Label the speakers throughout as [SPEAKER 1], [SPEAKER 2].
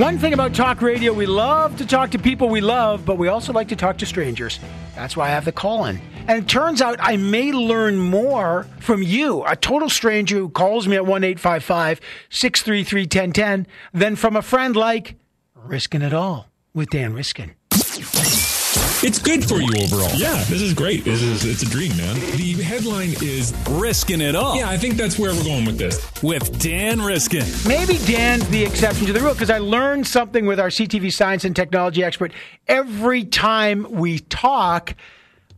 [SPEAKER 1] One thing about talk radio, we love to talk to people we love, but we also like to talk to strangers. That's why I have the call in. And it turns out I may learn more from you, a total stranger who calls me at 1 855 633 1010, than from a friend like Riskin It All with Dan Riskin.
[SPEAKER 2] It's good for you overall.
[SPEAKER 3] Yeah, this is great. This is it's a dream, man.
[SPEAKER 2] The headline is
[SPEAKER 3] Riskin it all.
[SPEAKER 2] Yeah, I think that's where we're going with this.
[SPEAKER 3] With Dan Riskin.
[SPEAKER 1] Maybe Dan's the exception to the rule because I learned something with our CTV science and technology expert every time we talk.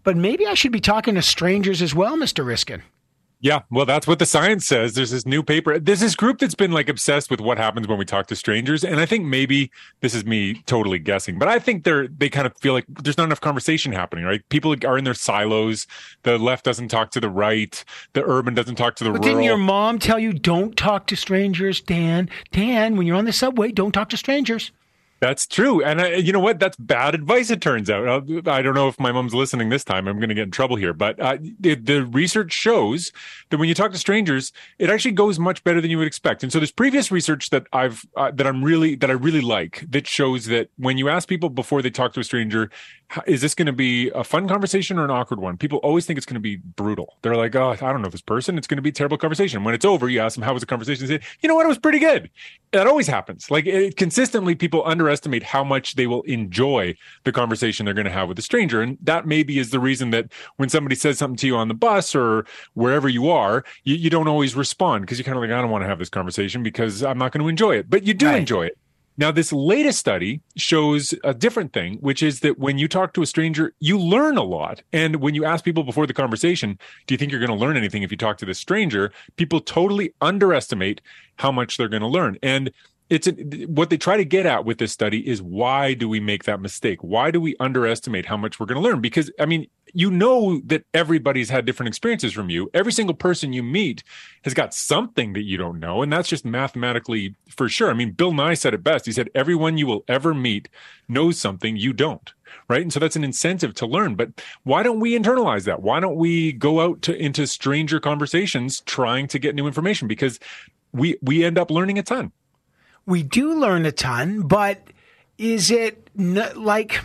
[SPEAKER 1] But maybe I should be talking to strangers as well, Mr. Riskin.
[SPEAKER 2] Yeah, well, that's what the science says. There's this new paper. There's this group that's been like obsessed with what happens when we talk to strangers, and I think maybe this is me totally guessing, but I think they're they kind of feel like there's not enough conversation happening. Right? People are in their silos. The left doesn't talk to the right. The urban doesn't talk to the
[SPEAKER 1] But
[SPEAKER 2] rural.
[SPEAKER 1] didn't your mom tell you don't talk to strangers, Dan? Dan, when you're on the subway, don't talk to strangers.
[SPEAKER 2] That's true. And I, you know what? That's bad advice, it turns out. Uh, I don't know if my mom's listening this time. I'm going to get in trouble here. But uh, the, the research shows that when you talk to strangers, it actually goes much better than you would expect. And so there's previous research that I've, uh, that I'm really, that I really like that shows that when you ask people before they talk to a stranger, is this going to be a fun conversation or an awkward one? People always think it's going to be brutal. They're like, oh, I don't know this person. It's going to be a terrible conversation. When it's over, you ask them, how was the conversation? They say, you know what? It was pretty good. That always happens. Like it, consistently, people underestimate how much they will enjoy the conversation they're going to have with a stranger. And that maybe is the reason that when somebody says something to you on the bus or wherever you are, you, you don't always respond because you're kind of like, I don't want to have this conversation because I'm not going to enjoy it. But you do
[SPEAKER 1] Right.
[SPEAKER 2] enjoy it. Now, this latest study shows a different thing, which is that when you talk to a stranger, you learn a lot. And when you ask people before the conversation, do you think you're going to learn anything if you talk to this stranger? People totally underestimate how much they're going to learn. And it's a, what they try to get at with this study is why do we make that mistake? Why do we underestimate how much we're going to learn? Because, I mean, you know that everybody's had different experiences from you. Every single person you meet has got something that you don't know. And that's just mathematically for sure. I mean, Bill Nye said it best. He said, everyone you will ever meet knows something you don't. Right. And so that's an incentive to learn. But why don't we internalize that? Why don't we go out to into stranger conversations trying to get new information? Because we we end up learning a ton.
[SPEAKER 1] We do learn a ton, but is it n- like,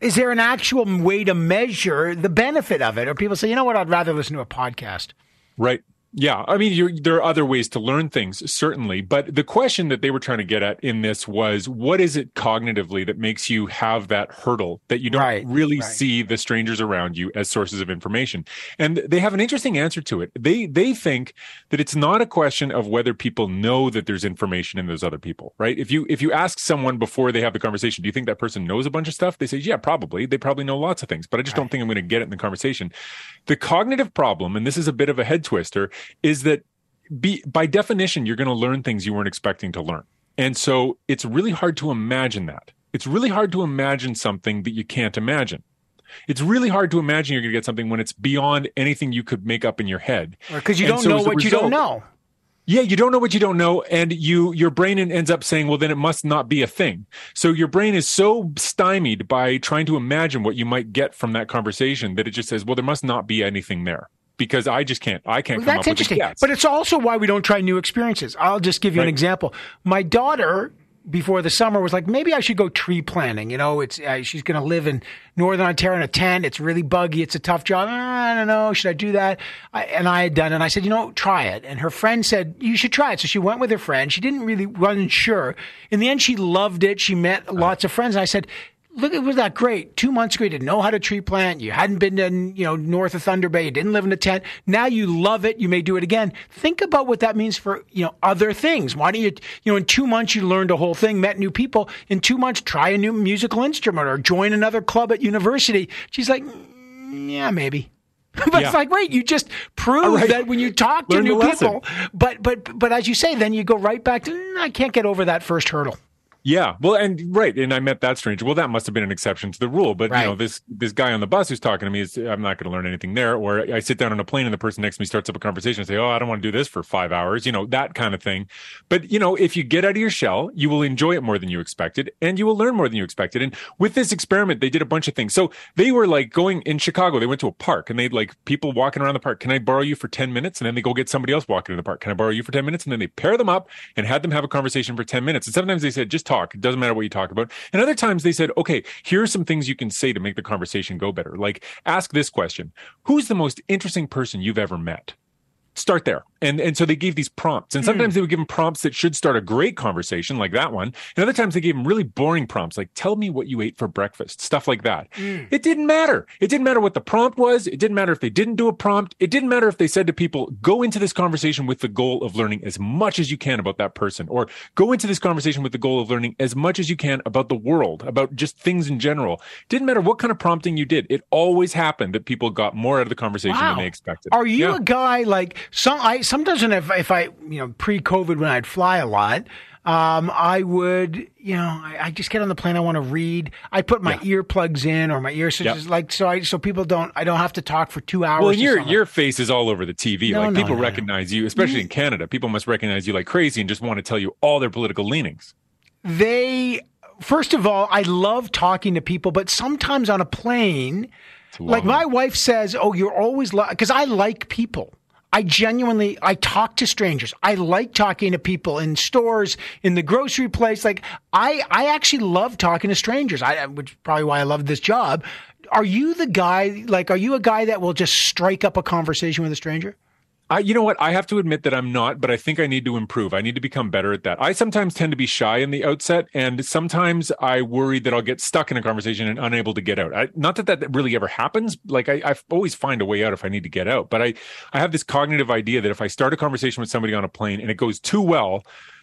[SPEAKER 1] is there an actual way to measure the benefit of it? Or people say, you know what, I'd rather listen to a podcast.
[SPEAKER 2] Right. Yeah. I mean, you're, there are other ways to learn things, certainly. But the question that they were trying to get at in this was what is it cognitively that makes you have that hurdle that you don't
[SPEAKER 1] Right,
[SPEAKER 2] really
[SPEAKER 1] right.
[SPEAKER 2] see the strangers around you as sources of information? And they have an interesting answer to it. They, they think that it's not a question of whether people know that there's information in those other people, right? If you, if you ask someone before they have the conversation, do you think that person knows a bunch of stuff? They say, yeah, probably. They probably know lots of things, but I just don't think I'm going to get it in the conversation. The cognitive problem, and this is a bit of a head twister, is that be, by definition, you're going to learn things you weren't expecting to learn. And so it's really hard to imagine that. It's really hard to imagine something that you can't imagine. It's really hard to imagine you're going to get something when it's beyond anything you could make up in your head.
[SPEAKER 1] Because you
[SPEAKER 2] And
[SPEAKER 1] don't
[SPEAKER 2] so
[SPEAKER 1] know what you don't know.
[SPEAKER 2] Yeah, you don't know what you don't know, and you your brain ends up saying, "Well, then it must not be a thing." So your brain is so stymied by trying to imagine what you might get from that conversation that it just says, "Well, there must not be anything there." Because I just can't, I can't
[SPEAKER 1] Well,
[SPEAKER 2] come
[SPEAKER 1] that's
[SPEAKER 2] up
[SPEAKER 1] interesting.
[SPEAKER 2] with a guess.
[SPEAKER 1] But it's also why we don't try new experiences. I'll just give you an example. My daughter, before the summer, was like, maybe I should go tree planting. You know, it's uh, she's going to live in northern Ontario in a tent. It's really buggy. It's a tough job. I don't know. Should I do that? I, and I had done it. And I said, you know, try it. And her friend said, you should try it. So she went with her friend. She didn't really wasn't sure. In the end, she loved it. She met lots of friends. And I said, Look, it was that great. Two months ago, you didn't know how to tree plant. You hadn't been to, you know, north of Thunder Bay. You didn't live in a tent. Now you love it. You may do it again. Think about what that means for, you know, other things. Why don't you, you know, in two months, you learned a whole thing, met new people. In two months, try a new musical instrument or join another club at university. She's like, "Mm, yeah, maybe. but
[SPEAKER 2] Yeah.
[SPEAKER 1] it's like, wait, you just proved
[SPEAKER 2] right.
[SPEAKER 1] that when you talk to
[SPEAKER 2] Learn
[SPEAKER 1] new people, but, but, but as you say, then you go right back to, "Mm, I can't get over that first hurdle.
[SPEAKER 2] Yeah, well, and right, and I met that stranger. Well, that must have been an exception to the rule. But
[SPEAKER 1] Right.
[SPEAKER 2] you know, this this guy on the bus who's talking to me is, I'm not going to learn anything there. Or I sit down on a plane and the person next to me starts up a conversation and say, "Oh, I don't want to do this for five hours," you know, that kind of thing. But you know, if you get out of your shell, you will enjoy it more than you expected, and you will learn more than you expected. And with this experiment, they did a bunch of things. So they were like going in Chicago. They went to a park and they'd like people walking around the park. Can I borrow you for ten minutes? And then they go get somebody else walking in the park. Can I borrow you for ten minutes? And then they pair them up and had them have a conversation for ten minutes. And sometimes they said, just talk. It doesn't matter what you talk about. And other times they said, okay, here are some things you can say to make the conversation go better. Like ask this question: Who's the most interesting person you've ever met? start there. And and so they gave these prompts. And hmm. sometimes they would give them prompts that should start a great conversation, like that one. And other times they gave them really boring prompts, like tell me what you ate for breakfast, stuff like that. Hmm. It didn't matter. It didn't matter what the prompt was. It didn't matter if they didn't do a prompt. It didn't matter if they said to people, go into this conversation with the goal of learning as much as you can about that person, or go into this conversation with the goal of learning as much as you can about the world, about just things in general. it Didn't matter what kind of prompting you did. It always happened that people got more out of the conversation
[SPEAKER 1] Wow.
[SPEAKER 2] than they expected.
[SPEAKER 1] Are you
[SPEAKER 2] Yeah.
[SPEAKER 1] a guy like some? I sometimes when if, if I you know pre-COVID when I'd fly a lot, um, I would you know I, I just get on the plane. I want to read. I put my earplugs in or my ears so
[SPEAKER 2] Yep.
[SPEAKER 1] like so I so people don't I don't have to talk for two hours.
[SPEAKER 2] Well, your your face is all over the TV.
[SPEAKER 1] No,
[SPEAKER 2] like
[SPEAKER 1] no,
[SPEAKER 2] people
[SPEAKER 1] no,
[SPEAKER 2] recognize you, especially in Canada. People must recognize you like crazy and just want to tell you all their political leanings.
[SPEAKER 1] they first of all, I love talking to people, but sometimes on a plane, like my wife says, "Oh, you're always because I like people." I genuinely I talk to strangers. I like talking to people in stores, in the grocery place. Like I I actually love talking to strangers. I which is probably why I love this job. Are you the guy like are you a guy that will just strike up a conversation with a stranger?
[SPEAKER 2] I, you know what? I have to admit that I'm not, but I think I need to improve. I need to become better at that. I sometimes tend to be shy in the outset, and sometimes I worry that I'll get stuck in a conversation and unable to get out. I, not that that really ever happens. Like I, I always find a way out if I need to get out. But I, I have this cognitive idea that if I start a conversation with somebody on a plane and it goes too well,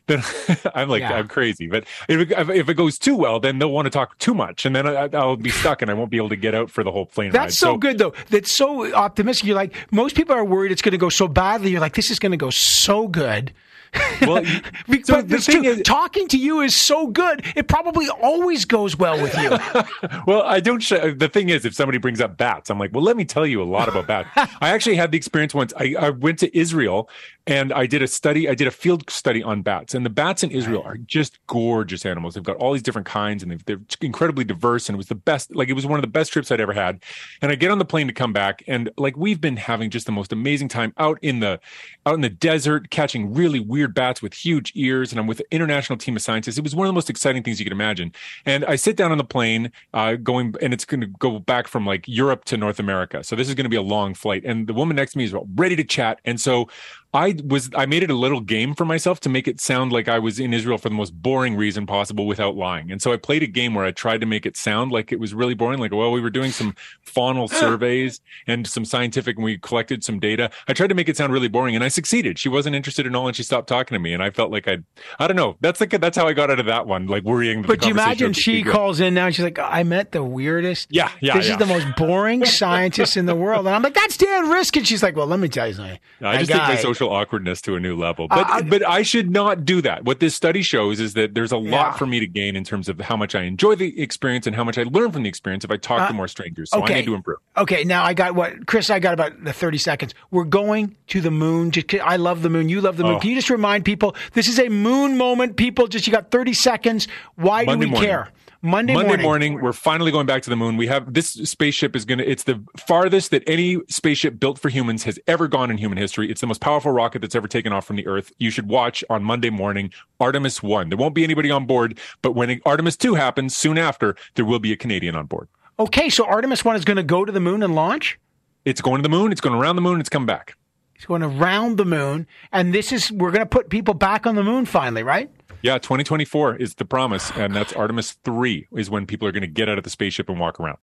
[SPEAKER 2] then I'm like
[SPEAKER 1] Yeah.
[SPEAKER 2] I'm crazy. But if it, if it goes too well, then they'll want to talk too much, and then I, I'll be stuck and I won't be able to get out for the whole plane ride.
[SPEAKER 1] That's so, good though. That's so optimistic. You're like most people are worried it's going to go so badly. You're like this is going to go so good.
[SPEAKER 2] Well,
[SPEAKER 1] Be-
[SPEAKER 2] so the thing
[SPEAKER 1] true.
[SPEAKER 2] is-
[SPEAKER 1] talking to you is so good. It probably always goes well with you.
[SPEAKER 2] Well, I don't. Sh- the thing is, if somebody brings up bats, I'm like, well, let me tell you a lot about bats. I actually had the experience once. I, I went to Israel and I did a study. I did a field study on bats, and the bats in Israel are just gorgeous animals. They've got all these different kinds, and they've, they're incredibly diverse. And it was the best. Like it was one of the best trips I'd ever had. And I get on the plane to come back, and like we've been having just the most amazing time out in the out in the desert, catching really weird bats with huge ears. And I'm with an international team of scientists. It was one of the most exciting things you could imagine. And I sit down on the plane, uh, going, and it's going to go back from like Europe to North America. So this is going to be a long flight. And the woman next to me is ready to chat. And so I was, I made it a little game for myself to make it sound like I was in Israel for the most boring reason possible without lying. And so I played a game where I tried to make it sound like it was really boring. Like, well, we were doing some faunal surveys and some scientific, and we collected some data. I tried to make it sound really boring, and I succeeded. She wasn't interested at all, and she stopped talking to me. And I felt like I, I don't know. That's like that's how I got out of that one, like worrying.
[SPEAKER 1] But
[SPEAKER 2] the
[SPEAKER 1] you imagine she calls in now and she's like, I met the weirdest.
[SPEAKER 2] Yeah, yeah,
[SPEAKER 1] This
[SPEAKER 2] yeah.
[SPEAKER 1] is the most boring scientist in the world. And I'm like, that's Dan Risk. And she's like, well, let me tell you something.
[SPEAKER 2] I just take my social awkwardness to a new level. But
[SPEAKER 1] I-
[SPEAKER 2] but I should not do that. What this study shows is that there's a
[SPEAKER 1] Yeah.
[SPEAKER 2] lot for me to gain in terms of how much I enjoy the experience and how much I learn from the experience if I talk to more strangers. So
[SPEAKER 1] Uh, okay.
[SPEAKER 2] I need to improve.
[SPEAKER 1] Okay, now I got what Chris. I got about the thirty seconds. We're going to the moon. Just, I love the moon. You love the moon.
[SPEAKER 2] Oh.
[SPEAKER 1] Can you just remind people this is a moon moment? People, just you got thirty seconds. Why
[SPEAKER 2] Monday
[SPEAKER 1] do we
[SPEAKER 2] morning.
[SPEAKER 1] care? Monday, morning.
[SPEAKER 2] Monday morning, we're finally going back to the moon. We have this spaceship is going to, it's the farthest that any spaceship built for humans has ever gone in human history. It's the most powerful rocket that's ever taken off from the Earth. You should watch on Monday morning Artemis 1. There won't be anybody on board, but when Artemis 2 happens soon after, there will be a Canadian on board.
[SPEAKER 1] Okay, so Artemis One is going to go to the moon and launch.
[SPEAKER 2] It's going to the moon, it's going around the moon, it's come back.
[SPEAKER 1] It's going around the moon, and this is we're going to put people back on the moon finally, right?
[SPEAKER 2] Yeah, 2024 is the promise, and that's Artemis 3 is when people are going to get out of the spaceship and walk around.